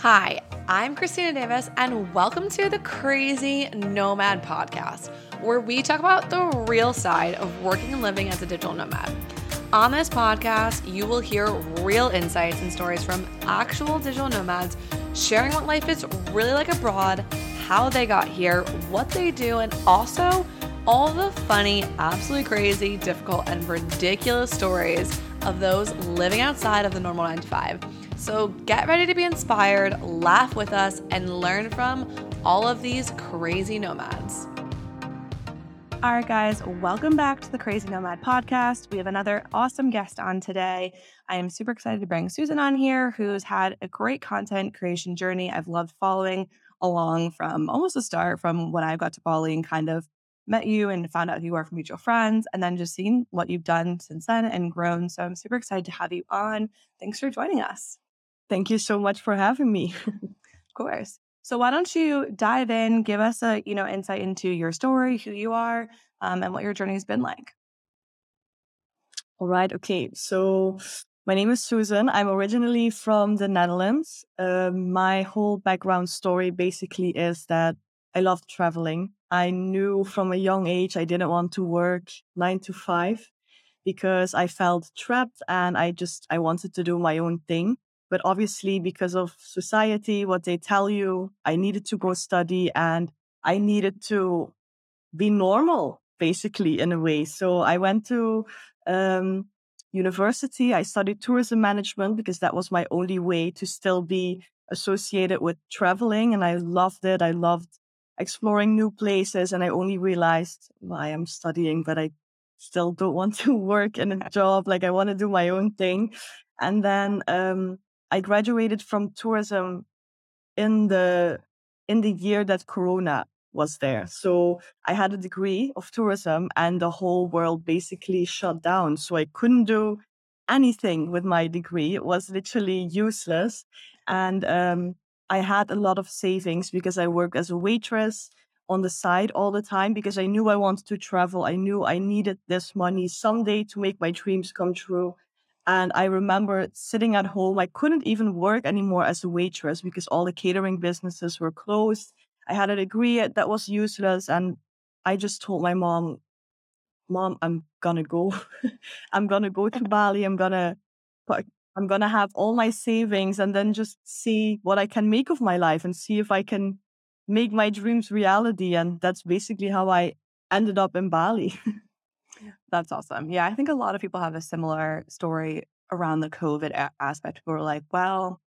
Hi, I'm Christina Davis, and welcome to the Crazy Nomad Podcast, where we talk about the real side of working and living as a digital nomad. On this podcast, you will hear real insights and stories from actual digital nomads sharing what life is really like abroad, how they got here, what they do, and also all the funny, absolutely crazy, difficult, and ridiculous stories of those living outside of the normal 9 to 5. So get ready to be inspired, laugh with us, and learn from all of these crazy nomads. All right, guys, welcome back to the Crazy Nomad podcast. We have another awesome guest on today. I am super excited to bring Susan on here, who's had a great content creation journey. I've loved following along from almost the start, from when I got to Bali and kind of met you and found out who you are from mutual friends, and then just seeing what you've done since then and grown. So I'm super excited to have you on. Thanks for joining us. Thank you so much for having me. of course. So why don't you dive in, give us a you know insight into your story, who you are, um, and what your journey has been like. All right. Okay. So my name is Susan. I'm originally from the Netherlands. Uh, my whole background story basically is that I love traveling. I knew from a young age I didn't want to work nine to five because I felt trapped and I just I wanted to do my own thing. But obviously, because of society, what they tell you, I needed to go study and I needed to be normal, basically, in a way. So I went to um, university. I studied tourism management because that was my only way to still be associated with traveling. And I loved it. I loved exploring new places. And I only realized well, I am studying, but I still don't want to work in a job. Like I want to do my own thing. And then um, I graduated from tourism in the in the year that Corona was there. So I had a degree of tourism and the whole world basically shut down. So I couldn't do anything with my degree. It was literally useless. And um, I had a lot of savings because I worked as a waitress on the side all the time because I knew I wanted to travel. I knew I needed this money someday to make my dreams come true. And I remember sitting at home. I couldn't even work anymore as a waitress because all the catering businesses were closed. I had a degree that was useless. And I just told my mom, Mom, I'm gonna go. I'm gonna go to Bali. I'm gonna I'm gonna have all my savings and then just see what I can make of my life and see if I can make my dreams reality. And that's basically how I ended up in Bali. That's awesome. Yeah, I think a lot of people have a similar story around the COVID a- aspect. People are like, well,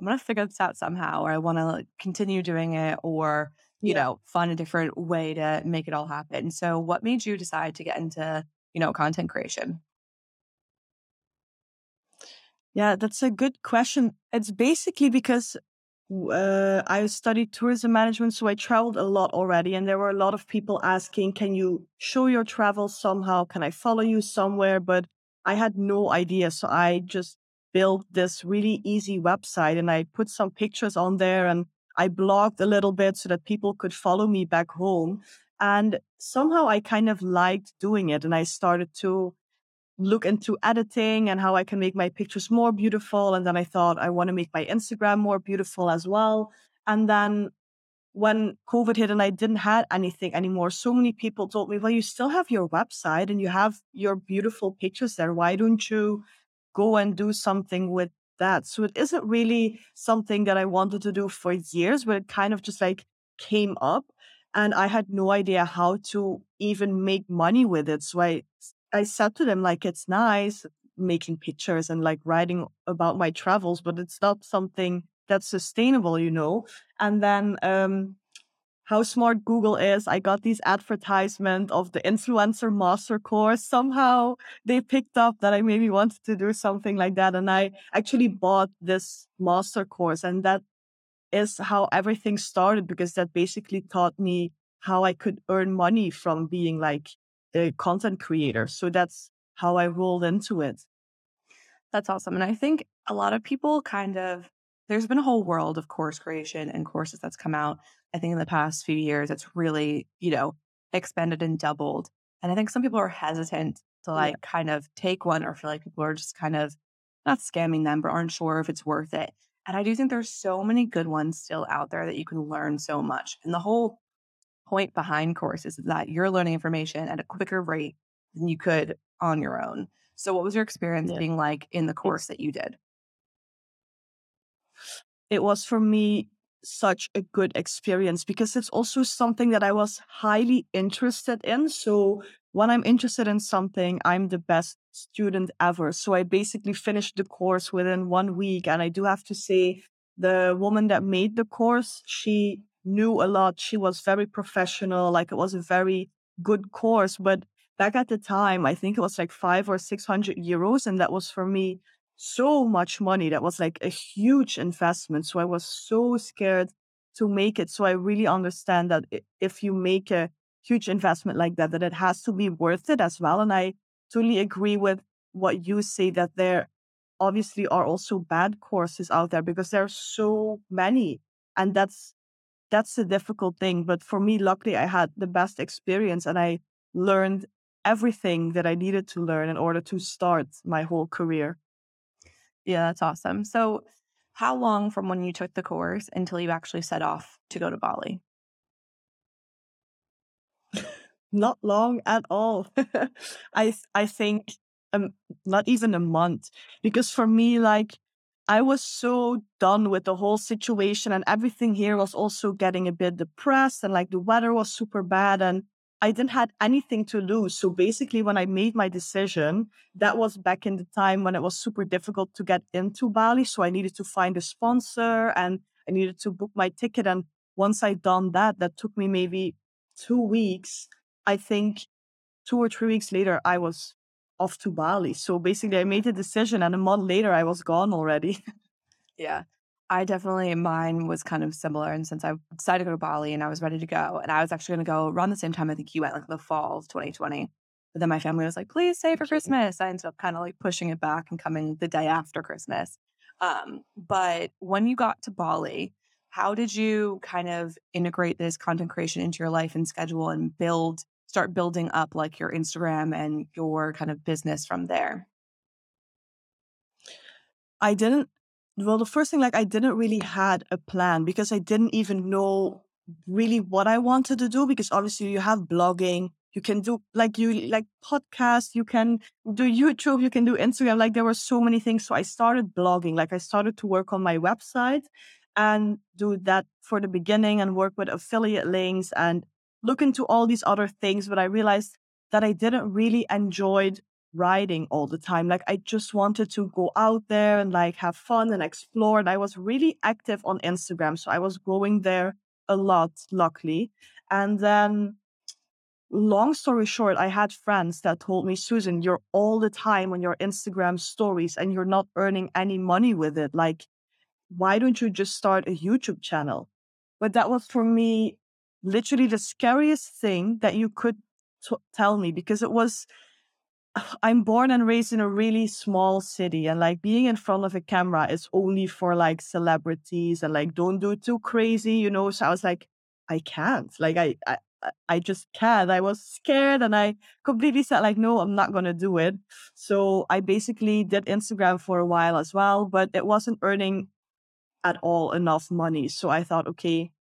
I'm going to figure this out somehow, or I want to like, continue doing it, or, you yeah. know, find a different way to make it all happen. So, what made you decide to get into, you know, content creation? Yeah, that's a good question. It's basically because uh, I studied tourism management, so I traveled a lot already, and there were a lot of people asking, "Can you show your travel somehow? Can I follow you somewhere?" But I had no idea, so I just built this really easy website, and I put some pictures on there, and I blogged a little bit so that people could follow me back home. And somehow I kind of liked doing it, and I started to look into editing and how I can make my pictures more beautiful. And then I thought I want to make my Instagram more beautiful as well. And then when COVID hit and I didn't have anything anymore, so many people told me, well, you still have your website and you have your beautiful pictures there. Why don't you go and do something with that? So it isn't really something that I wanted to do for years, but it kind of just like came up and I had no idea how to even make money with it. So I I said to them like it's nice making pictures and like writing about my travels, but it's not something that's sustainable, you know. And then um how smart Google is. I got these advertisement of the influencer master course. Somehow they picked up that I maybe wanted to do something like that. And I actually bought this master course. And that is how everything started because that basically taught me how I could earn money from being like a content creator. So that's how I rolled into it. That's awesome. And I think a lot of people kind of, there's been a whole world of course creation and courses that's come out. I think in the past few years, it's really, you know, expanded and doubled. And I think some people are hesitant to like yeah. kind of take one or feel like people are just kind of not scamming them, but aren't sure if it's worth it. And I do think there's so many good ones still out there that you can learn so much. And the whole point behind courses is that you're learning information at a quicker rate than you could on your own. So, what was your experience yeah. being like in the course that you did? It was for me such a good experience because it's also something that I was highly interested in. So, when I'm interested in something, I'm the best student ever. So, I basically finished the course within one week. And I do have to say, the woman that made the course, she knew a lot. She was very professional. Like, it was a very good course. But back at the time, I think it was like five or 600 euros. And that was for me so much money. That was like a huge investment. So I was so scared to make it. So I really understand that if you make a huge investment like that, that it has to be worth it as well. And I totally agree with what you say that there obviously are also bad courses out there because there are so many. And that's that's the difficult thing. But for me, luckily I had the best experience and I learned everything that I needed to learn in order to start my whole career. Yeah, that's awesome. So, how long from when you took the course until you actually set off to go to Bali? Not long at all. I I think um, not even a month because for me like I was so done with the whole situation and everything here was also getting a bit depressed and like the weather was super bad and I didn't had anything to lose. So basically, when I made my decision, that was back in the time when it was super difficult to get into Bali. So I needed to find a sponsor and I needed to book my ticket. And once I done that, that took me maybe two weeks. I think two or three weeks later, I was off to Bali. So basically, I made a decision, and a month later, I was gone already. yeah. I definitely, mine was kind of similar. And since I decided to go to Bali and I was ready to go, and I was actually going to go around the same time I think you went, like the fall of 2020. But then my family was like, please stay for Christmas. I ended up kind of like pushing it back and coming the day after Christmas. Um, but when you got to Bali, how did you kind of integrate this content creation into your life and schedule and build, start building up like your Instagram and your kind of business from there? I didn't well, the first thing, like, I didn't really had a plan because I didn't even know really what I wanted to do. Because obviously, you have blogging, you can do like you like podcasts, you can do YouTube, you can do Instagram. Like, there were so many things. So I started blogging. Like, I started to work on my website and do that for the beginning and work with affiliate links and look into all these other things. But I realized that I didn't really enjoy writing all the time. Like I just wanted to go out there and like have fun and explore. And I was really active on Instagram. So I was going there a lot, luckily. And then long story short, I had friends that told me, Susan, you're all the time on your Instagram stories and you're not earning any money with it. Like, why don't you just start a YouTube channel? But that was for me literally the scariest thing that you could t- tell me because it was I'm born and raised in a really small city, and like being in front of a camera is only for like celebrities and like don't do it too crazy, you know. So I was like, I can't. Like I, I, I just can't. I was scared, and I completely said like, no, I'm not gonna do it. So I basically did Instagram for a while as well, but it wasn't earning at all enough money. So I thought, okay,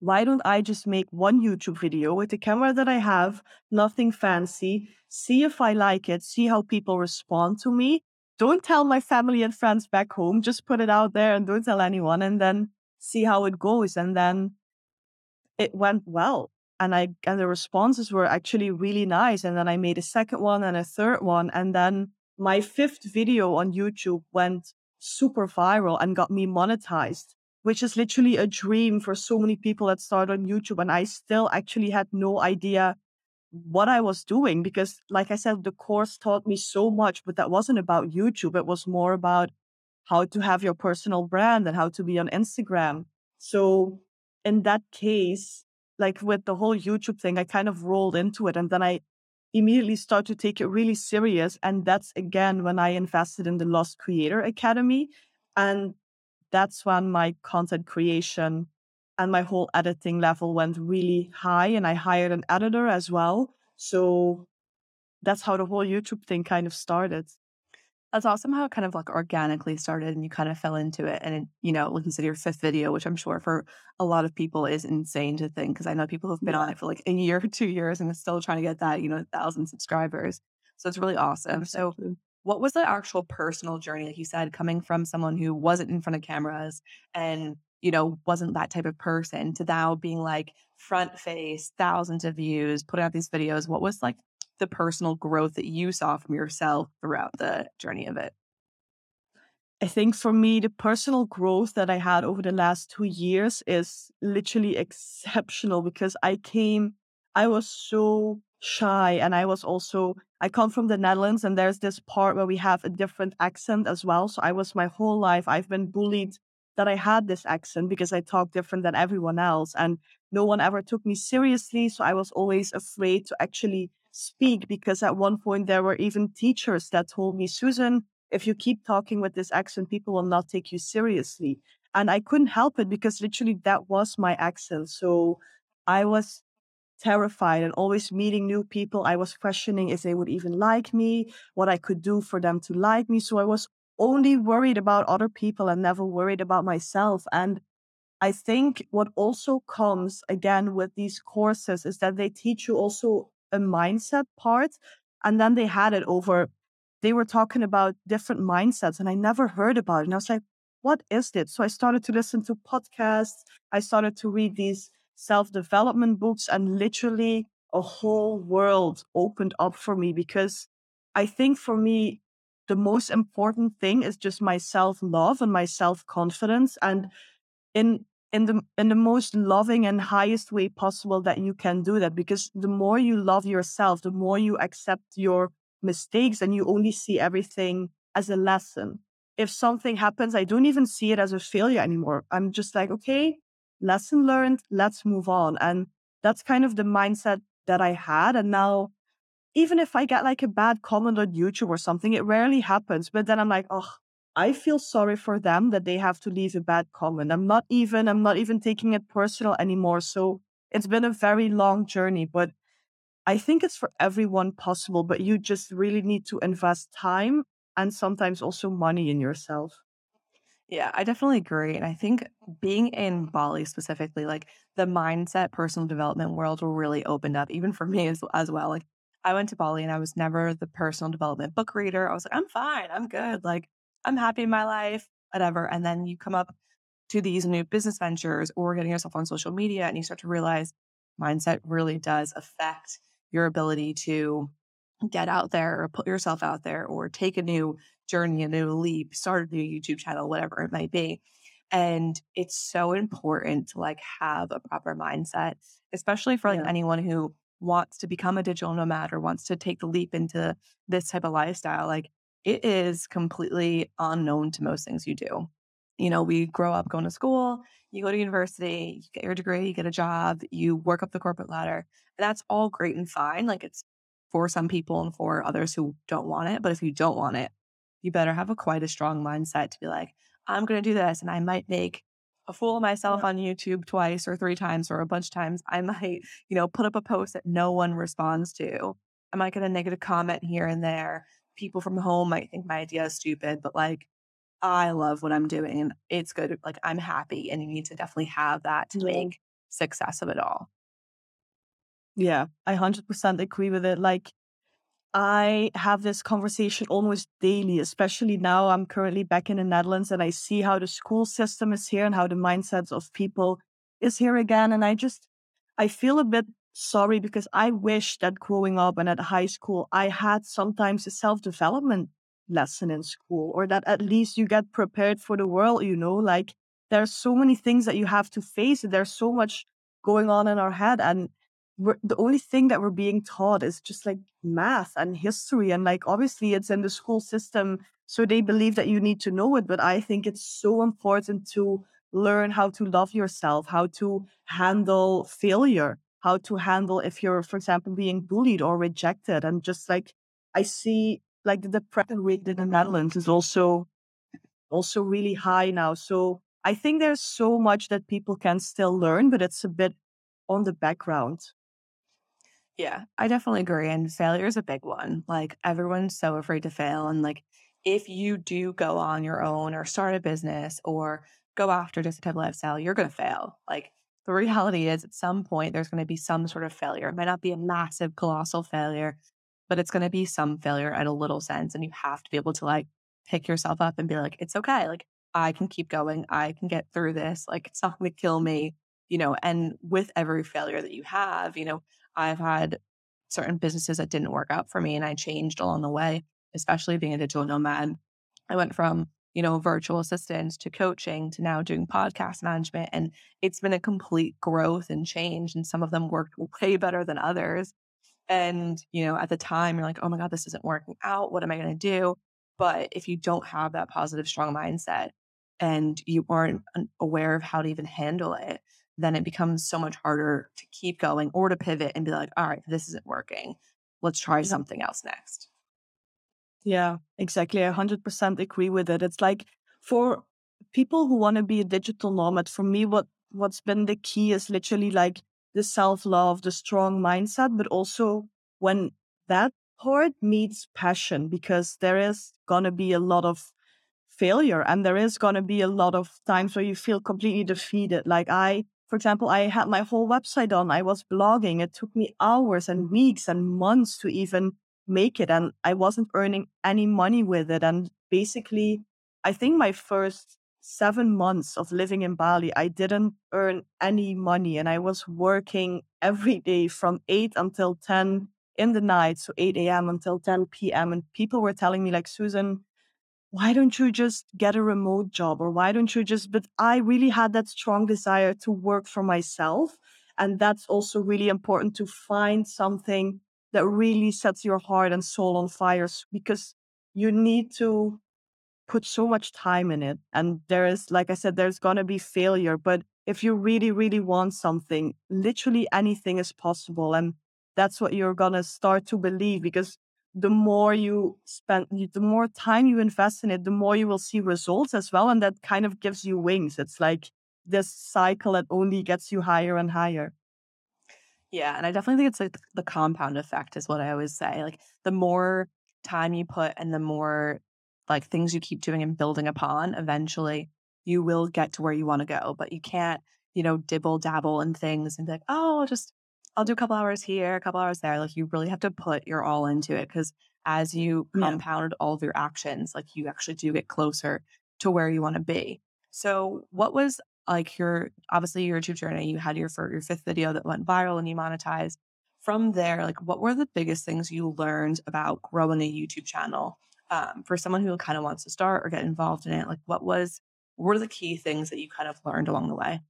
why don't I just make one YouTube video with the camera that I have, nothing fancy, see if I like it, see how people respond to me. Don't tell my family and friends back home, just put it out there and don't tell anyone and then see how it goes. And then it went well. And I and the responses were actually really nice. And then I made a second one and a third one. And then my fifth video on YouTube went super viral and got me monetized which is literally a dream for so many people that start on YouTube. And I still actually had no idea what I was doing because, like I said, the course taught me so much, but that wasn't about YouTube. It was more about how to have your personal brand and how to be on Instagram. So, in that case, like with the whole YouTube thing, I kind of rolled into it and then I immediately started to take it really serious. And that's again when I invested in the Lost Creator Academy. And that's when my content creation and my whole editing level went really high. And I hired an editor as well. So that's how the whole YouTube thing kind of started. That's awesome how it kind of like organically started and you kind of fell into it. And, it, you know, you said, your fifth video, which I'm sure for a lot of people is insane to think because I know people who've been yeah. on it for like a year or two years and are still trying to get that, you know, thousand subscribers. So it's really awesome. So, what was the actual personal journey, like you said, coming from someone who wasn't in front of cameras and, you know, wasn't that type of person to now being like front face, thousands of views, putting out these videos? What was like the personal growth that you saw from yourself throughout the journey of it? I think for me, the personal growth that I had over the last two years is literally exceptional because I came, I was so shy and I was also, I come from the Netherlands and there's this part where we have a different accent as well. So I was my whole life, I've been bullied that I had this accent because I talk different than everyone else. And no one ever took me seriously. So I was always afraid to actually speak because at one point there were even teachers that told me, Susan, if you keep talking with this accent, people will not take you seriously. And I couldn't help it because literally that was my accent. So I was terrified and always meeting new people. I was questioning if they would even like me, what I could do for them to like me. So I was only worried about other people and never worried about myself. And I think what also comes again with these courses is that they teach you also a mindset part. And then they had it over, they were talking about different mindsets, and I never heard about it. And I was like, what is it? So I started to listen to podcasts. I started to read these self development books, and literally a whole world opened up for me because I think for me, the most important thing is just my self love and my self confidence. And in in the in the most loving and highest way possible that you can do that because the more you love yourself the more you accept your mistakes and you only see everything as a lesson if something happens i don't even see it as a failure anymore i'm just like okay lesson learned let's move on and that's kind of the mindset that i had and now even if i get like a bad comment on youtube or something it rarely happens but then i'm like oh I feel sorry for them that they have to leave a bad comment. I'm not even I'm not even taking it personal anymore. So it's been a very long journey, but I think it's for everyone possible, but you just really need to invest time and sometimes also money in yourself. Yeah, I definitely agree. And I think being in Bali specifically, like the mindset personal development world really opened up, even for me as, as well. Like I went to Bali and I was never the personal development book reader. I was like, I'm fine, I'm good. Like I'm happy in my life, whatever. And then you come up to these new business ventures or getting yourself on social media and you start to realize mindset really does affect your ability to get out there or put yourself out there or take a new journey, a new leap, start a new YouTube channel, whatever it might be. And it's so important to like have a proper mindset, especially for like yeah. anyone who wants to become a digital nomad or wants to take the leap into this type of lifestyle. Like it is completely unknown to most things you do. You know, we grow up going to school, you go to university, you get your degree, you get a job, you work up the corporate ladder. And that's all great and fine. Like it's for some people and for others who don't want it. But if you don't want it, you better have a quite a strong mindset to be like, I'm going to do this and I might make a fool of myself yeah. on YouTube twice or three times or a bunch of times. I might, you know, put up a post that no one responds to. I might get a negative comment here and there people from home might think my idea is stupid, but like I love what I'm doing and it's good. Like I'm happy and you need to definitely have that to make success of it all. Yeah, I 100% agree with it. Like I have this conversation almost daily, especially now I'm currently back in the Netherlands and I see how the school system is here and how the mindsets of people is here again. And I just, I feel a bit sorry because I wish that growing up and at high school, I had sometimes a self development lesson in school, or that at least you get prepared for the world, you know, like there's so many things that you have to face. There's so much going on in our head. And the only thing that we're being taught is just like math and history. And like, obviously, it's in the school system. So they believe that you need to know it. But I think it's so important to learn how to love yourself, how to handle failure how to handle if you're, for example, being bullied or rejected. And just like I see, like the depression rate in the Netherlands is also also really high now. So I think there's so much that people can still learn, but it's a bit on the background. Yeah, I definitely agree. And failure is a big one. Like everyone's so afraid to fail. And like if you do go on your own or start a business or go after this type of lifestyle, you're going to fail. Like the reality is, at some point, there's going to be some sort of failure. It might not be a massive, colossal failure, but it's going to be some failure at a little sense. And you have to be able to like pick yourself up and be like, it's okay. Like I can keep going. I can get through this. Like it's not going to kill me, you know. And with every failure that you have, you know, I've had certain businesses that didn't work out for me and I changed along the way, especially being a digital nomad. I went from, you know, virtual assistants to coaching to now doing podcast management. And it's been a complete growth and change. And some of them worked way better than others. And, you know, at the time, you're like, oh my God, this isn't working out. What am I going to do? But if you don't have that positive, strong mindset and you aren't aware of how to even handle it, then it becomes so much harder to keep going or to pivot and be like, all right, this isn't working. Let's try something else next. Yeah, exactly. I 100% agree with it. It's like for people who want to be a digital nomad, for me, what what's been the key is literally like the self love, the strong mindset, but also when that part meets passion, because there is going to be a lot of failure and there is going to be a lot of times where you feel completely defeated. Like I for example, I had my whole website on. I was blogging. It took me hours and mm-hmm. weeks and months to even make it. And I wasn't earning any money with it. And basically, I think my first seven months of living in Bali, I didn't earn any money. And I was working every day from 8 until 10 in the night. So 8 a.m. until 10 p.m. And people were telling me, like, Susan, why don't you just get a remote job or why don't you just but i really had that strong desire to work for myself and that's also really important to find something that really sets your heart and soul on fire because you need to put so much time in it and there is like i said there's going to be failure but if you really really want something literally anything is possible and that's what you're going to start to believe because the more you spend, the more time you invest in it, the more you will see results as well. And that kind of gives you wings. It's like this cycle that only gets you higher and higher. Yeah. And I definitely think it's like the compound effect, is what I always say. Like the more time you put and the more like things you keep doing and building upon, eventually you will get to where you want to go. But you can't, you know, dibble dabble in things and be like, oh, I'll just I'll do a couple hours here, a couple hours there. Like you really have to put your all into it because as you yeah. compound all of your actions, like you actually do get closer to where you want to be. So, what was like your obviously your YouTube journey? You had your for your fifth video that went viral and you monetized. From there, like what were the biggest things you learned about growing a YouTube channel um, for someone who kind of wants to start or get involved in it? Like, what was what were the key things that you kind of learned along the way?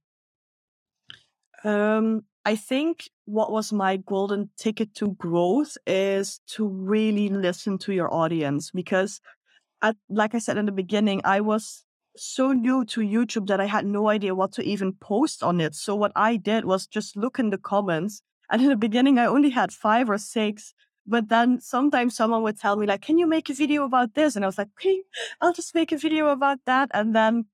Um, I think what was my golden ticket to growth is to really listen to your audience because at, like I said in the beginning, I was so new to YouTube that I had no idea what to even post on it. So what I did was just look in the comments. And in the beginning, I only had five or six. But then sometimes someone would tell me, like, can you make a video about this? And I was like, okay, I'll just make a video about that. And then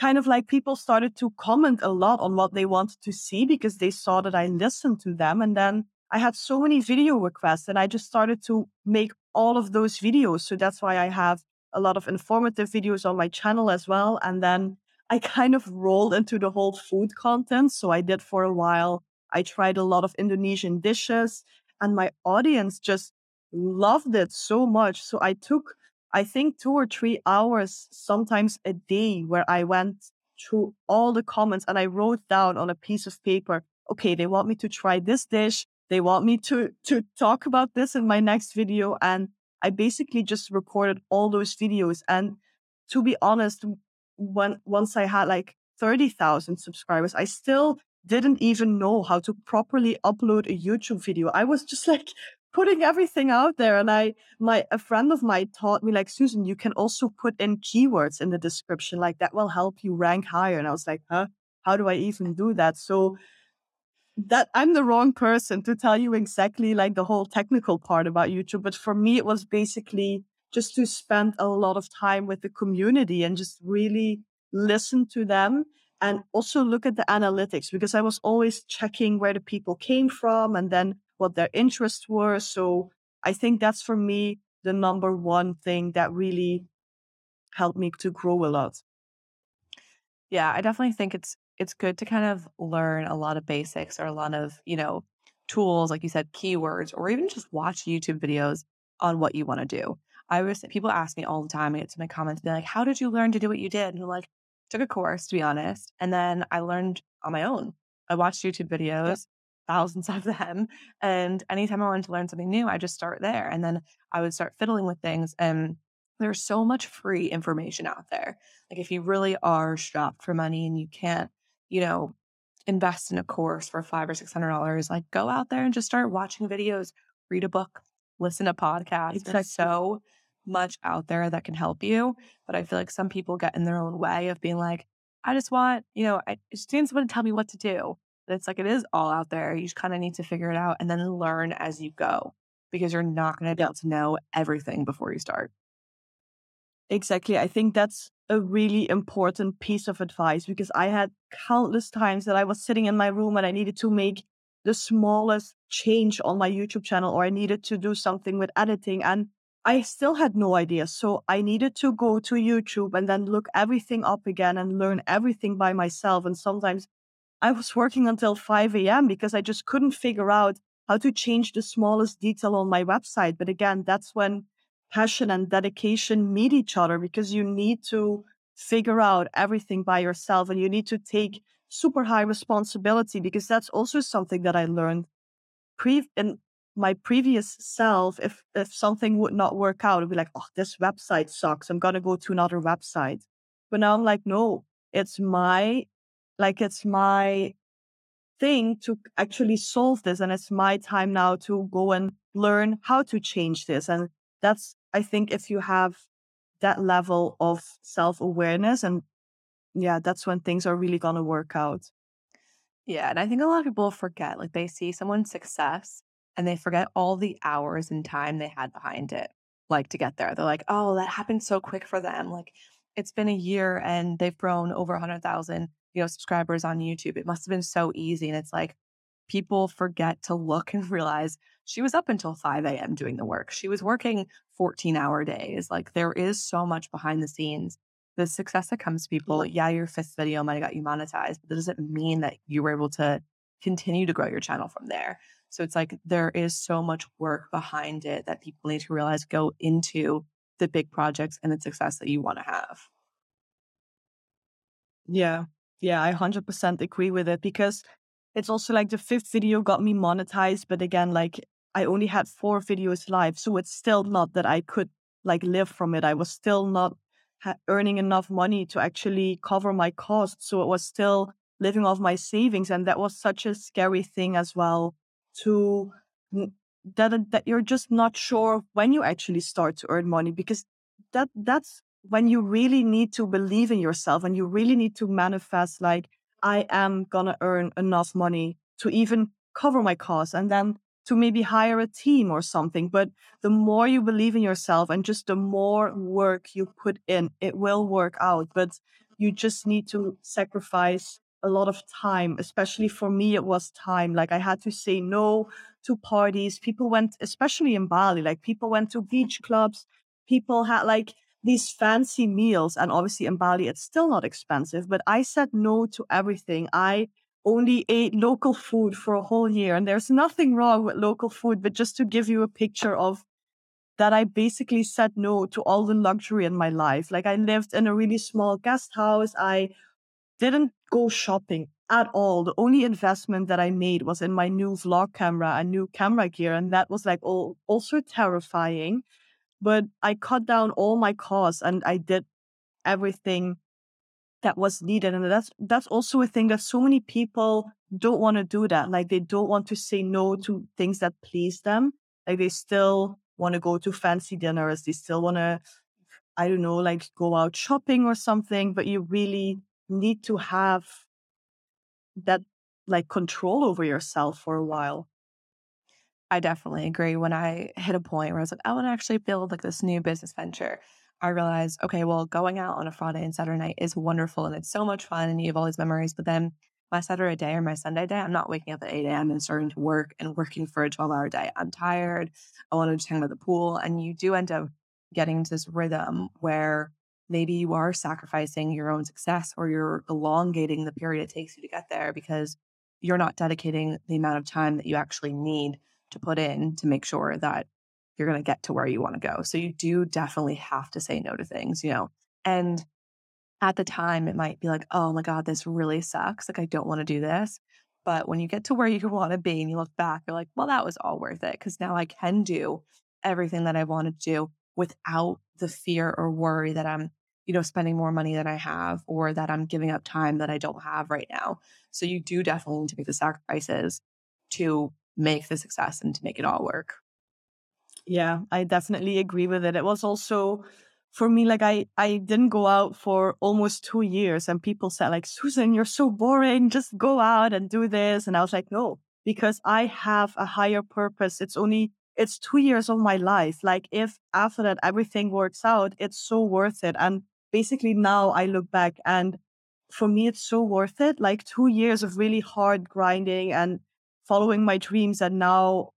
kind of like people started to comment a lot on what they wanted to see because they saw that I listened to them. And then I had so many video requests and I just started to make all of those videos. So that's why I have a lot of informative videos on my channel as well. And then I kind of rolled into the whole food content. So I did for a while. I tried a lot of Indonesian dishes and my audience just loved it so much. So I took I think two or three hours, sometimes a day, where I went through all the comments and I wrote down on a piece of paper, okay, they want me to try this dish. They want me to, to talk about this in my next video. And I basically just recorded all those videos. And to be honest, when, once I had like 30,000 subscribers, I still didn't even know how to properly upload a YouTube video. I was just like putting everything out there and i my a friend of mine taught me like susan you can also put in keywords in the description like that will help you rank higher. And i was like huh? How do i even do that? So that i'm the wrong person to tell you exactly like the whole technical part about youtube but for me it was basically just to spend a lot of time with the community and just really listen to them and also look at the analytics because i was always checking where the people came from and then what their interests were. So I think that's for me the number one thing that really helped me to grow a lot. Yeah, I definitely think it's it's good to kind of learn a lot of basics or a lot of, you know, tools, like you said, keywords, or even just watch YouTube videos on what you want to do. I was people ask me all the time, I get to my comments, be like, How did you learn to do what you did? And I'm like, took a course to be honest. And then I learned on my own. I watched YouTube videos. Thousands of them. And anytime I wanted to learn something new, I just start there. And then I would start fiddling with things. And there's so much free information out there. Like if you really are strapped for money and you can't, you know, invest in a course for five or six hundred dollars, like go out there and just start watching videos, read a book, listen to podcasts. Exactly. There's so much out there that can help you. But I feel like some people get in their own way of being like, I just want, you know, I just need someone to tell me what to do. It's like it is all out there. You just kind of need to figure it out and then learn as you go because you're not going to be able to know everything before you start. Exactly. I think that's a really important piece of advice because I had countless times that I was sitting in my room and I needed to make the smallest change on my YouTube channel or I needed to do something with editing and I still had no idea. So I needed to go to YouTube and then look everything up again and learn everything by myself. And sometimes I was working until 5 a.m. because I just couldn't figure out how to change the smallest detail on my website. But again, that's when passion and dedication meet each other because you need to figure out everything by yourself and you need to take super high responsibility because that's also something that I learned pre in my previous self if if something would not work out I'd be like oh this website sucks I'm going to go to another website but now I'm like no it's my like it's my thing to actually solve this and it's my time now to go and learn how to change this and that's I think if you have that level of self awareness and yeah, that's when things are really going to work out. Yeah. And I think a lot of people forget, like they see someone's success and they forget all the hours and time they had behind it, like to get there. They're like, oh, that happened so quick for them. Like it's been a year and they've grown over 100,000, you know, subscribers on YouTube. It must have been so easy. And it's like, people forget to look and realize she was up until 5 a.m. doing the work. She was working 14 hour days. Like there is so much behind the scenes. The success that comes to people, yeah, your fifth video might have got you monetized, but that doesn't mean that you were able to continue to grow your channel from there. So it's like there is so much work behind it that people need to realize go into the big projects and the success that you want to have. Yeah. Yeah, I 100% agree with it because it's also like the fifth video got me monetized, but again, like I only had four videos live. So it's still not that I could like live from it. I was still not ha- earning enough money to actually cover my costs. So it was still living off my savings. And that was such a scary thing as well to that, that you're just not sure when you actually start to earn money because that that's when you really need to believe in yourself and you really need to manifest like I am gonna earn enough money to even cover my costs and then to maybe hire a team or something. But the more you believe in yourself and just the more work you put in, it will work out. But you just need to sacrifice a lot of time, especially for me, it was time. Like I had to say no to parties. People went, especially in Bali, like people went to beach clubs. People had like these fancy meals. And obviously in Bali, it's still not expensive, but I said no to everything. I only ate local food for a whole year. And there's nothing wrong with local food, but just to give you a picture of that, I basically said no to all the luxury in my life. Like I lived in a really small guest house. I didn't go shopping at all. The only investment that I made was in my new vlog camera and new camera gear. And that was like all, also terrifying. But I cut down all my costs and I did everything that was needed. And that's that's also a thing that so many people don't want to do that. Like they don't want to say no to things that please them. Like they still want to go to fancy dinners. They still want to, I don't know, like go out shopping or something. But you really need to have that like control over yourself for a while. I definitely agree. When I hit a point where I was like, I want to actually build like this new business venture, I realized, okay, well, going out on a Friday and Saturday night is wonderful and it's so much fun and you have all these memories. But then my Saturday day or my Sunday day, I'm not waking up at 8 a.m. and starting to work and working for a 12 hour day. I'm tired. I want to just hang out at the pool. And you do end up getting to this rhythm where maybe you are sacrificing your own success or you're elongating the period it takes you to get there because you're not dedicating the amount of time that you actually need to put in to make sure that you're going to get to where you want to go. So you do definitely have to say no to things, you know. And at the time, it might be like, oh my God, this really sucks. Like, I don't want to do this. But when you get to where you want to be and you look back, you're like, well, that was all worth it because now I can do everything that I want to do without the fear or worry that I'm, you know, spending more money than I have or that I'm giving up time that I don't have right now. So you do definitely need to make the sacrifices to make the success and to make it all work. Yeah, I definitely agree with it. It was also for me like I I didn't go out for almost 2 years and people said like Susan you're so boring just go out and do this and I was like no because I have a higher purpose. It's only it's 2 years of my life. Like if after that everything works out, it's so worth it. And basically now I look back and for me it's so worth it. Like 2 years of really hard grinding and following my dreams and now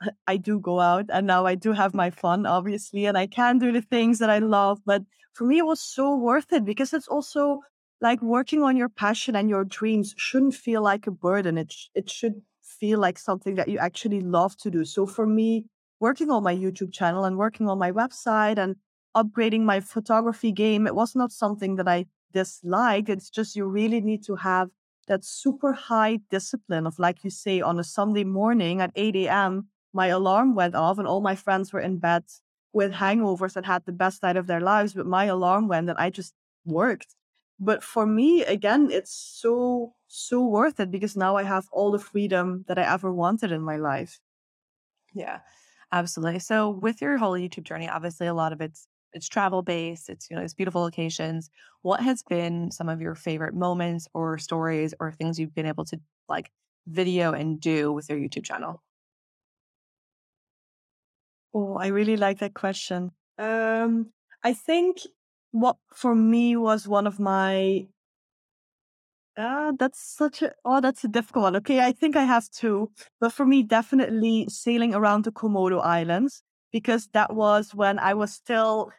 I do go out and now I do have my fun, obviously, and I can do the things that I love. But for me, it was so worth it because it's also like working on your passion and your dreams shouldn't feel like a burden. It, sh- it should feel like something that you actually love to do. So for me, working on my YouTube channel and working on my website and upgrading my photography game, it was not something that I disliked. It's just you really need to have that super high discipline of, like you say, on a Sunday morning at 8 a.m my alarm went off and all my friends were in bed with hangovers and had the best night of their lives, but my alarm went and I just worked. But for me, again, it's so, so worth it because now I have all the freedom that I ever wanted in my life. Yeah, absolutely. So with your whole YouTube journey, obviously a lot of it's it's travel based, it's you know, it's beautiful locations. What has been some of your favorite moments or stories or things you've been able to like video and do with your YouTube channel? Oh, I really like that question. Um, I think what for me was one of my uh, that's such a oh, that's a difficult one. Okay, I think I have two, but for me, definitely sailing around the Komodo Islands because that was when I was still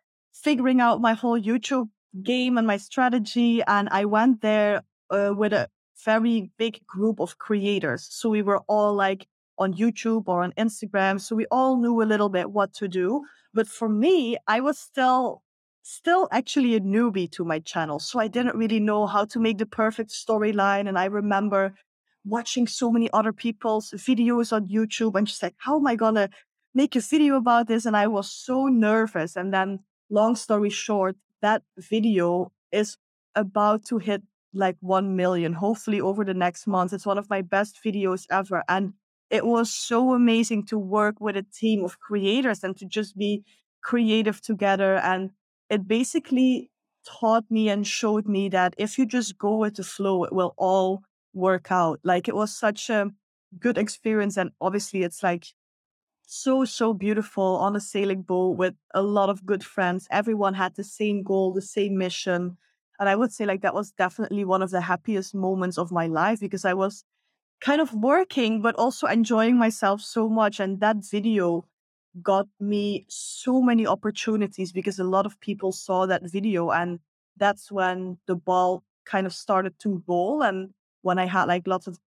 figuring out my whole YouTube game and my strategy, and I went there uh, with a very big group of creators. So we were all like on YouTube or on Instagram. So we all knew a little bit what to do. But for me, I was still still actually a newbie to my channel. So I didn't really know how to make the perfect storyline. And I remember watching so many other people's videos on YouTube and just like, how am I gonna make a video about this? And I was so nervous. And then long story short, that video is about to hit like 1 million, hopefully over the next month. It's one of my best videos ever. And it was so amazing to work with a team of creators and to just be creative together. And it basically taught me and showed me that if you just go with the flow, it will all work out. Like it was such a good experience. And obviously, it's like so, so beautiful on a sailing boat with a lot of good friends. Everyone had the same goal, the same mission. And I would say, like, that was definitely one of the happiest moments of my life because I was kind of working, but also enjoying myself so much. And that video got me so many opportunities because a lot of people saw that video. And that's when the ball kind of started to roll. And when I had like lots of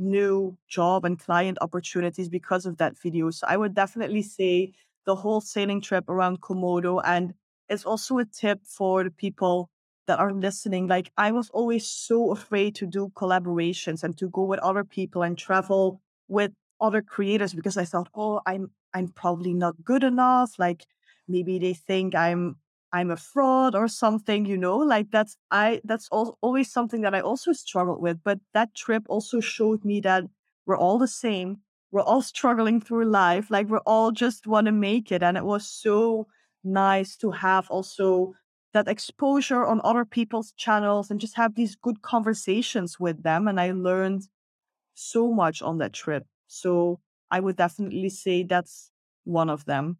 new job and client opportunities because of that video. So I would definitely say the whole sailing trip around Komodo. And it's also a tip for the people that are listening, like I was always so afraid to do collaborations and to go with other people and travel with other creators because I thought, oh, I'm I'm probably not good enough. Like maybe they think I'm I'm a fraud or something, you know, like that's I that's al- always something that I also struggled with. But that trip also showed me that we're all the same. We're all struggling through life. Like we're all just want to make it. And it was so nice to have also that exposure on other people's channels and just have these good conversations with them. And I learned so much on that trip. So I would definitely say that's one of them.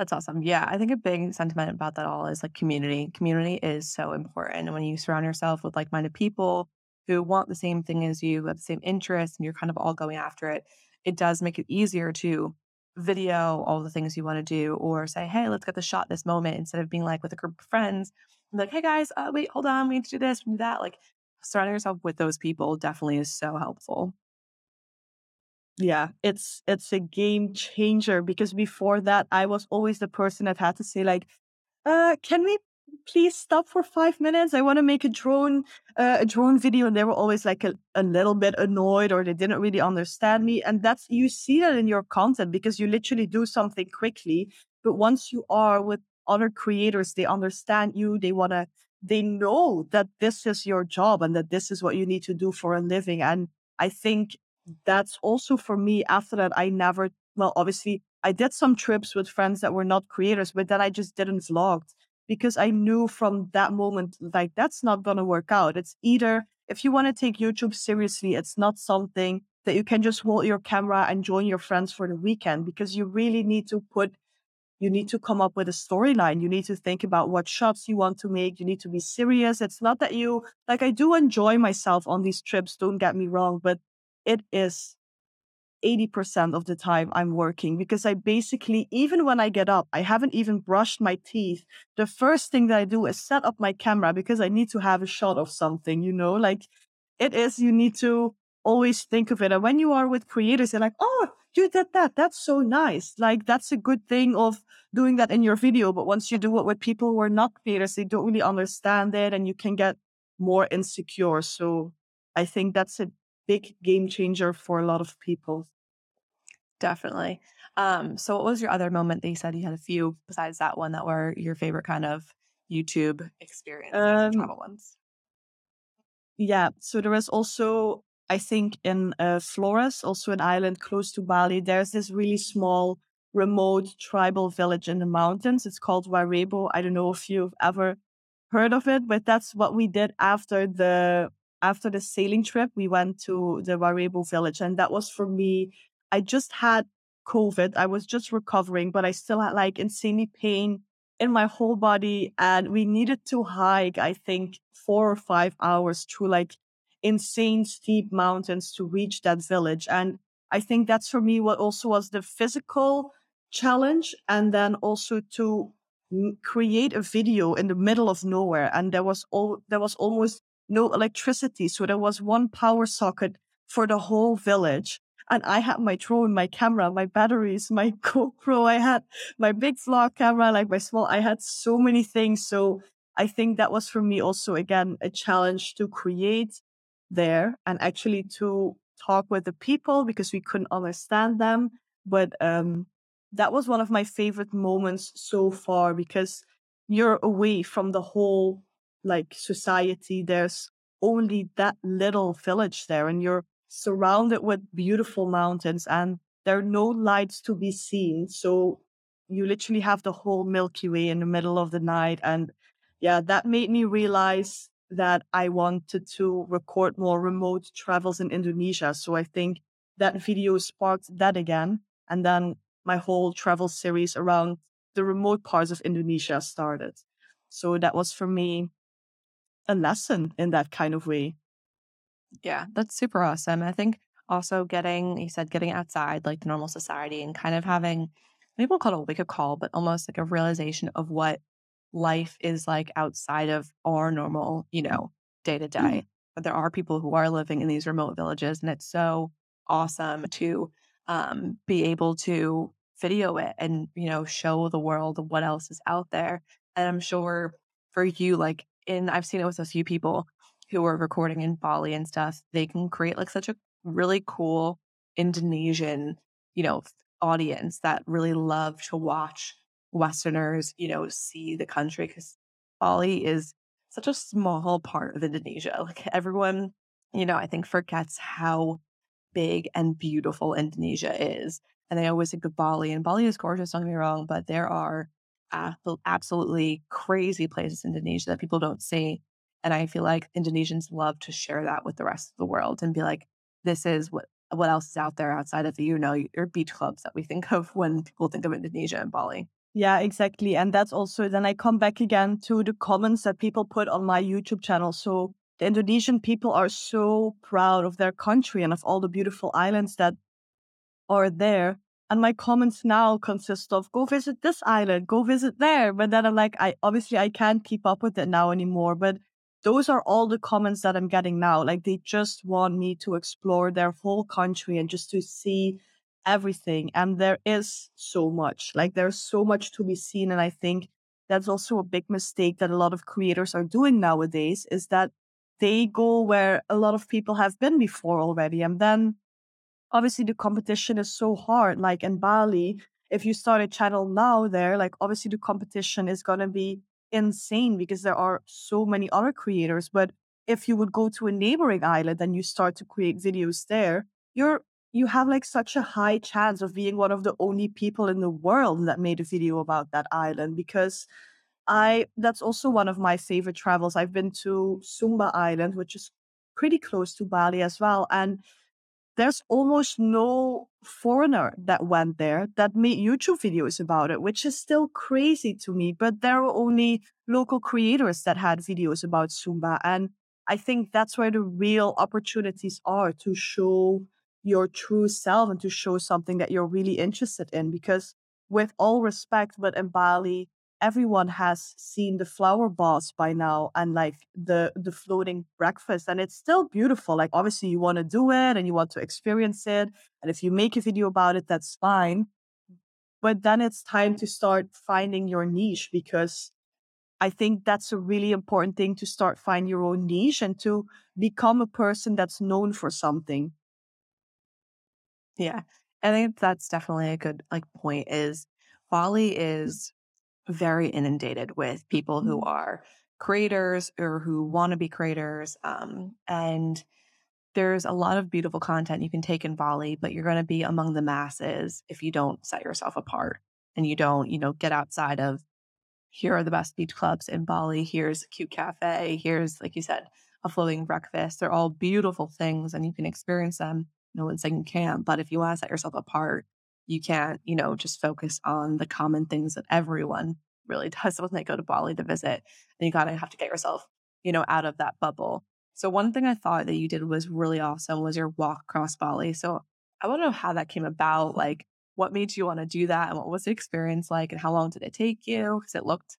That's awesome. Yeah, I think a big sentiment about that all is like community. Community is so important. And when you surround yourself with like minded people who want the same thing as you, have the same interests, and you're kind of all going after it, it does make it easier to video all the things you want to do or say, hey, let's get the shot this moment instead of being like with a group of friends. like, hey guys, uh, wait, hold on, we need to do this, we do that. Like surrounding yourself with those people definitely is so helpful. Yeah, it's it's a game changer because before that I was always the person that had to say like, uh, can we please stop for five minutes? I want to make a drone uh, a drone video, and they were always like a, a little bit annoyed or they didn't really understand me. And that's you see that in your content because you literally do something quickly, but once you are with other creators, they understand you. They want to they know that this is your job and that this is what you need to do for a living. And I think that's also for me after that i never well obviously i did some trips with friends that were not creators but then i just didn't vlog because i knew from that moment like that's not going to work out it's either if you want to take youtube seriously it's not something that you can just hold your camera and join your friends for the weekend because you really need to put you need to come up with a storyline. You need to think about what shots you want to make. You need to be serious. It's not that you like I do enjoy myself on these trips, don't get me wrong, but it is 80% of the time I'm working because I basically, even when I get up, I haven't even brushed my teeth. The first thing that I do is set up my camera because I need to have a shot of something, you know, like it is, you need to always think of it. And when you are with creators, they're like, oh, you did that. That's so nice. Like, that's a good thing of doing that in your video. But once you do it with people who are not creators, they don't really understand it and you can get more insecure. So I think that's a big game changer for a lot of people. Definitely. Um, so what was your other moment that you said you had a few besides that one that were your favorite kind of YouTube experience um, travel ones? Yeah. So there was also, I think in uh, Flores, also an island close to Bali, there's this really small remote tribal village in the mountains. It's called Wae Rebo. I don't know if you've ever heard of it, but that's what we did after the after the sailing trip, we went to the Wae Rebo village. And that was for me, I just had COVID. I was just recovering, but I still had like insanely pain in my whole body. And we needed to hike, I think, four or five hours through like insane steep mountains to reach that village. And I think that's for me what also was the physical challenge. And then also to create a video in the middle of nowhere. And there was all, there was almost no electricity. So there was one power socket for the whole village. And I had my drone, my camera, my batteries, my GoPro. I had my big vlog camera, like my small, I had so many things. So I think that was for me also, again, a challenge to create there and actually to talk with the people because we couldn't understand them. But um, that was one of my favorite moments so far because you're away from the whole like society, there's only that little village there, and you're surrounded with beautiful mountains, and there are no lights to be seen. So you literally have the whole Milky Way in the middle of the night. And yeah, that made me realize that I wanted to record more remote travels in Indonesia. So I think that video sparked that again. And then my whole travel series around the remote parts of Indonesia started. So that was for me a lesson in that kind of way. Yeah, that's super awesome. I think also getting, you said, getting outside like the normal society and kind of having, maybe we'll call it a wake up call, but almost like a realization of what life is like outside of our normal, you know, day to day. But there are people who are living in these remote villages, and it's so awesome to um, be able to video it and you know show the world what else is out there. And I'm sure for you, like in I've seen it with a few people who are recording in Bali and stuff, they can create like such a really cool Indonesian, you know, audience that really love to watch Westerners, you know, see the country because Bali is such a small part of Indonesia. Like everyone, you know, I think forgets how big and beautiful Indonesia is. And they always think of Bali, and Bali is gorgeous, don't get me wrong, but there are absolutely crazy places in Indonesia that people don't see. And I feel like Indonesians love to share that with the rest of the world and be like, this is what what else is out there outside of the, you know your beach clubs that we think of when people think of Indonesia and Bali. Yeah, exactly. And that's also then I come back again to the comments that people put on my YouTube channel. So the Indonesian people are so proud of their country and of all the beautiful islands that are there. And my comments now consist of go visit this island, go visit there. But then I'm like, I obviously I can't keep up with it now anymore. But those are all the comments that I'm getting now. Like they just want me to explore their whole country and just to see everything. And there is so much. Like there's so much to be seen. And I think that's also a big mistake that a lot of creators are doing nowadays is that they go where a lot of people have been before already. And then obviously the competition is so hard. Like in Bali, if you start a channel now there, like obviously the competition is going to be insane because there are so many other creators. But if you would go to a neighboring island and you start to create videos there, you're you have like such a high chance of being one of the only people in the world that made a video about that island because I that's also one of my favorite travels. I've been to Sumba Island, which is pretty close to Bali as well. And there's almost no foreigner that went there that made YouTube videos about it, which is still crazy to me. But there were only local creators that had videos about Sumba. And I think that's where the real opportunities are to show your true self and to show something that you're really interested in. Because with all respect, but in Bali, everyone has seen the flower boss by now and like the the floating breakfast and it's still beautiful like obviously you want to do it and you want to experience it and if you make a video about it that's fine but then it's time to start finding your niche because i think that's a really important thing to start find your own niche and to become a person that's known for something. Yeah i think that's definitely a good like point is bali is very inundated with people who mm-hmm. are creators or who want to be creators. Um, and there's a lot of beautiful content you can take in Bali, but you're going to be among the masses if you don't set yourself apart and you don't, you know, get outside of here are the best beach clubs in Bali. Here's a cute cafe. Here's, like you said, a floating breakfast. They're all beautiful things and you can experience them. No one's saying you can't, but if you want to set yourself apart, you can't, you know, just focus on the common things that everyone really does when they go to Bali to visit. And you gotta have to get yourself, you know, out of that bubble. So one thing I thought that you did was really awesome was your walk across Bali. So I want to know how that came about. Like what made you want to do that and what was the experience like and how long did it take you? Because it looked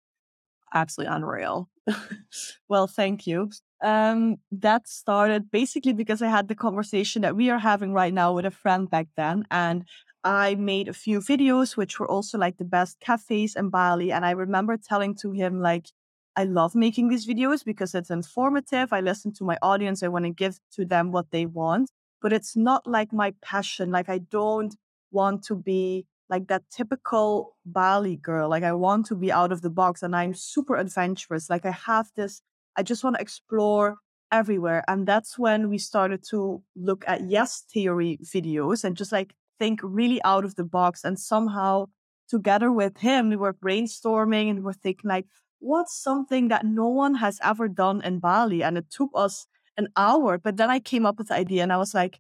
absolutely unreal. well, thank you. Um, that started basically because I had the conversation that we are having right now with a friend back then. And I made a few videos, which were also like the best cafes in Bali. And I remember telling to him, like, I love making these videos because it's informative. I listen to my audience. I want to give to them what they want, but it's not like my passion. Like, I don't want to be like that typical Bali girl. Like, I want to be out of the box and I'm super adventurous. Like, I have this, I just want to explore everywhere. And that's when we started to look at yes theory videos and just like think really out of the box. And somehow, together with him, we were brainstorming and we were thinking, like, what's something that no one has ever done in Bali? And it took us an hour. But then I came up with the idea and I was like,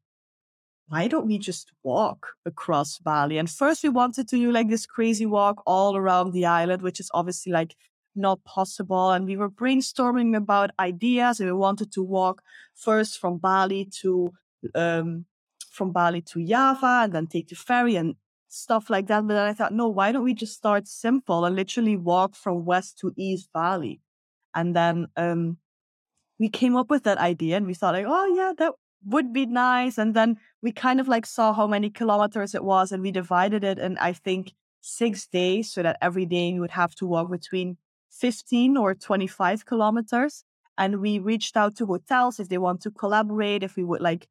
why don't we just walk across Bali? And first we wanted to do like this crazy walk all around the island, which is obviously like not possible. And we were brainstorming about ideas and we wanted to walk first from Bali to um, from Bali to Java and then take the ferry and stuff like that. But then I thought, no, why don't we just start simple and literally walk from West to East Bali? And then um, we came up with that idea and we thought like, oh yeah, that would be nice. And then we kind of like saw how many kilometers it was and we divided it in, I think, six days so that every day you would have to walk between 15 or 25 kilometers. And we reached out to hotels if they want to collaborate, if we would like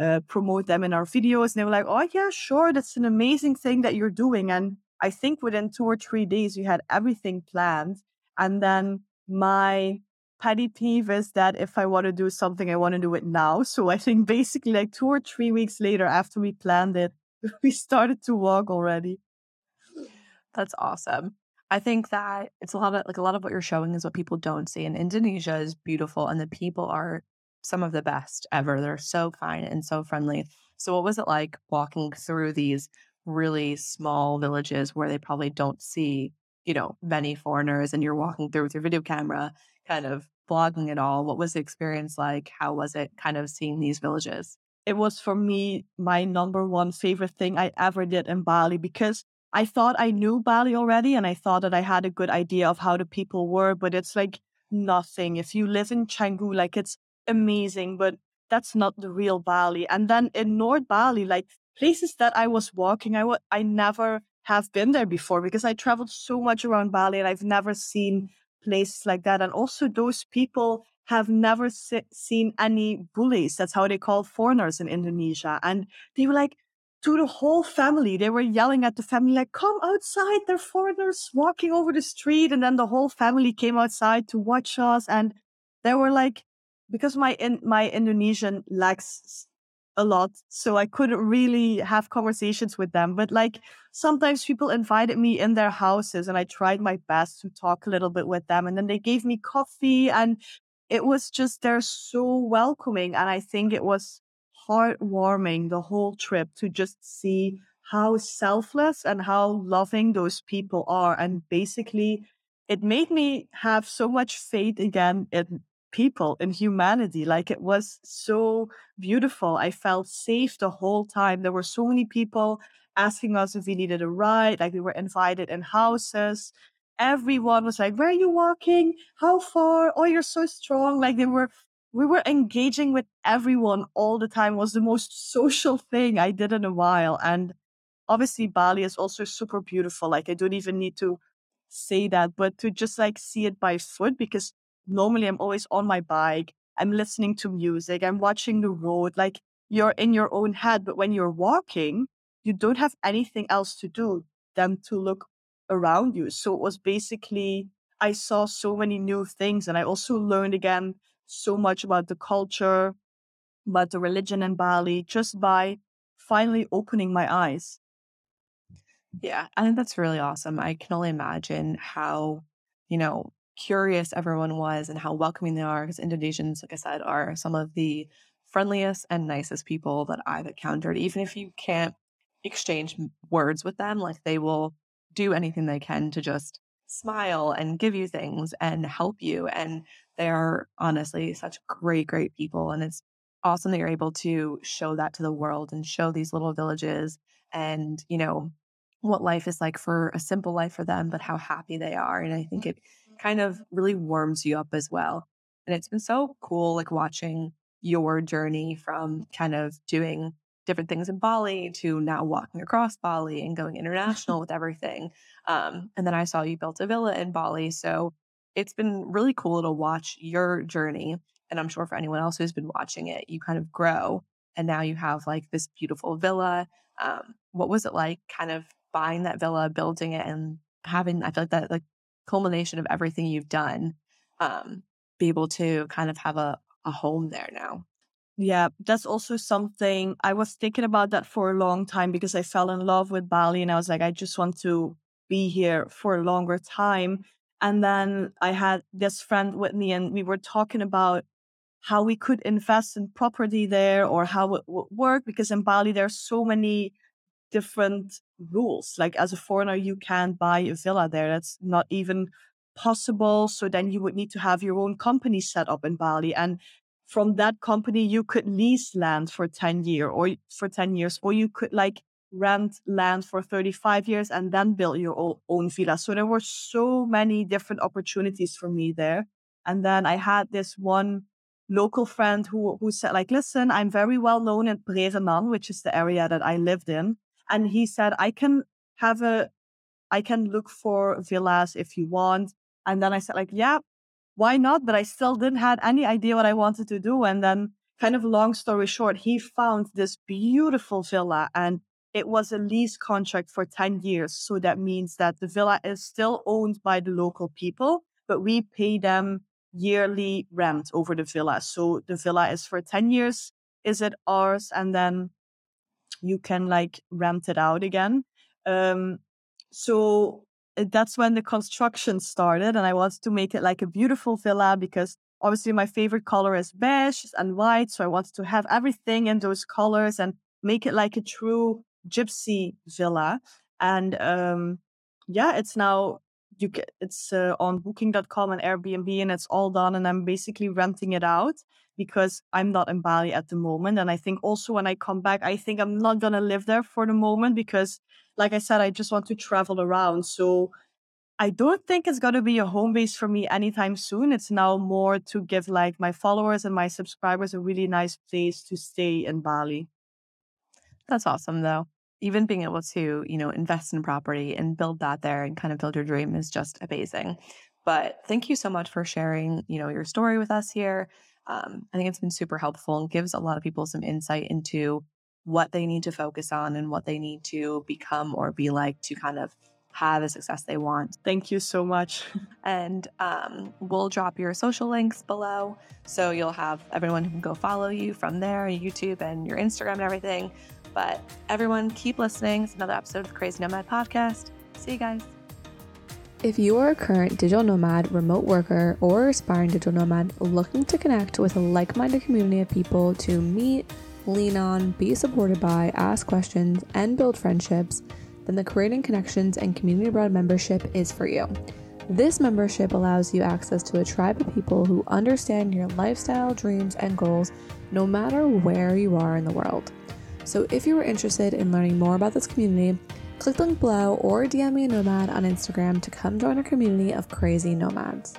uh, promote them in our videos. And they were like, oh, yeah, sure. That's an amazing thing that you're doing. And I think within two or three days, we had everything planned. And then my petty peeve is that if I want to do something, I want to do it now. So I think basically like two or three weeks later after we planned it, we started to walk already. That's awesome. I think that it's a lot of like a lot of what you're showing is what people don't see. And Indonesia is beautiful and the people are some of the best ever. They're so kind and so friendly. So, what was it like walking through these really small villages where they probably don't see, you know, many foreigners and you're walking through with your video camera, kind of vlogging it all? What was the experience like? How was it kind of seeing these villages? it was for me my number one favorite thing I ever did in Bali because I thought I knew Bali already and I thought that I had a good idea of how the people were, but it's like nothing. If you live in Canggu, like it's amazing, but that's not the real Bali. And then in North Bali, like places that I was walking, I, w- I never have been there before because I traveled so much around Bali and I've never seen places like that. And also, those people have never se- seen any bules. That's how they call foreigners in Indonesia. And they were like, to the whole family, they were yelling at the family, like, come outside, they're foreigners walking over the street. And then the whole family came outside to watch us. And they were like, because my in, my Indonesian lacks a lot, so I couldn't really have conversations with them. But like sometimes people invited me in their houses, and I tried my best to talk a little bit with them, and then they gave me coffee, and it was just they're so welcoming, and I think it was heartwarming the whole trip to just see how selfless and how loving those people are, and basically. It made me have so much faith again in people in humanity. Like it was so beautiful. I felt safe the whole time. There were so many people asking us if we needed a ride. Like we were invited in houses. Everyone was like, Where are you walking? How far? Oh, you're so strong. Like they were we were engaging with everyone all the time it was the most social thing I did in a while. And obviously Bali is also super beautiful. Like I don't even need to say that, but to just like see it by foot because normally I'm always on my bike. I'm listening to music. I'm watching the road. Like you're in your own head. But when you're walking, you don't have anything else to do than to look around you. So it was basically, I saw so many new things. And I also learned again so much about the culture, about the religion in Bali, just by finally opening my eyes. Yeah, I think that's really awesome. I can only imagine how, you know, curious everyone was and how welcoming they are. Because Indonesians, like I said, are some of the friendliest and nicest people that I've encountered. Even if you can't exchange words with them, like they will do anything they can to just smile and give you things and help you. And they are honestly such great, great people. And it's awesome that you're able to show that to the world and show these little villages and, you know, what life is like for a simple life for them, but how happy they are. And I think it kind of really warms you up as well. And it's been so cool, like watching your journey from kind of doing different things in Bali to now walking across Bali and going international with everything. Um, and then I saw you built a villa in Bali. So it's been really cool to watch your journey. And I'm sure for anyone else who's been watching it, you kind of grow. And now you have like this beautiful villa. Um, what was it like kind of buying that villa, building it, and having, I feel like that like culmination of everything you've done, um, be able to kind of have a, a home there now. Yeah, that's also something I was thinking about that for a long time because I fell in love with Bali and I was like, I just want to be here for a longer time. And then I had this friend with me and we were talking about how we could invest in property there or how it would work because in Bali there's so many different rules. Like as a foreigner, you can't buy a villa there. That's not even possible. So then you would need to have your own company set up in Bali. And from that company, you could lease land for 10 year or for 10 years, or you could like rent land for 35 years and then build your own villa. So there were so many different opportunities for me there. And then I had this one local friend who, who said like, listen, I'm very well known in Pererenan, which is the area that I lived in. And he said, I can have a, I can look for villas if you want. And then I said, like, yeah, why not? But I still didn't have any idea what I wanted to do. And then, kind of long story short, he found this beautiful villa and it was a lease contract for 10 years. So that means that the villa is still owned by the local people, but we pay them yearly rent over the villa. So the villa is for 10 years. Is it ours? And then you can like rent it out again. Um, so uh, that's when the construction started, and I wanted to make it like a beautiful villa because obviously my favorite color is beige and white. So I wanted to have everything in those colors and make it like a true gypsy villa. And um, yeah, it's now you it's uh, on booking.com and Airbnb and it's all done and I'm basically renting it out because I'm not in Bali at the moment and I think also when I come back I think I'm not going to live there for the moment because like I said I just want to travel around so I don't think it's going to be a home base for me anytime soon. It's now more to give like my followers and my subscribers a really nice place to stay in Bali. That's awesome though. Even being able to, you know, invest in property and build that there and kind of build your dream is just amazing. But thank you so much for sharing, you know, your story with us here. Um, I think it's been super helpful and gives a lot of people some insight into what they need to focus on and what they need to become or be like to kind of have the success they want. Thank you so much. And um, we'll drop your social links below. So you'll have everyone who can go follow you from there, YouTube and your Instagram and everything. But everyone, keep listening. It's another episode of the Crazy Nomad podcast. See you guys. If you are a current digital nomad, remote worker, or aspiring digital nomad looking to connect with a like minded community of people to meet, lean on, be supported by, ask questions, and build friendships, then the Creating Connections and Community Abroad membership is for you. This membership allows you access to a tribe of people who understand your lifestyle, dreams, and goals no matter where you are in the world. So if you are interested in learning more about this community, click the link below or DM me a nomad on Instagram to come join our community of crazy nomads.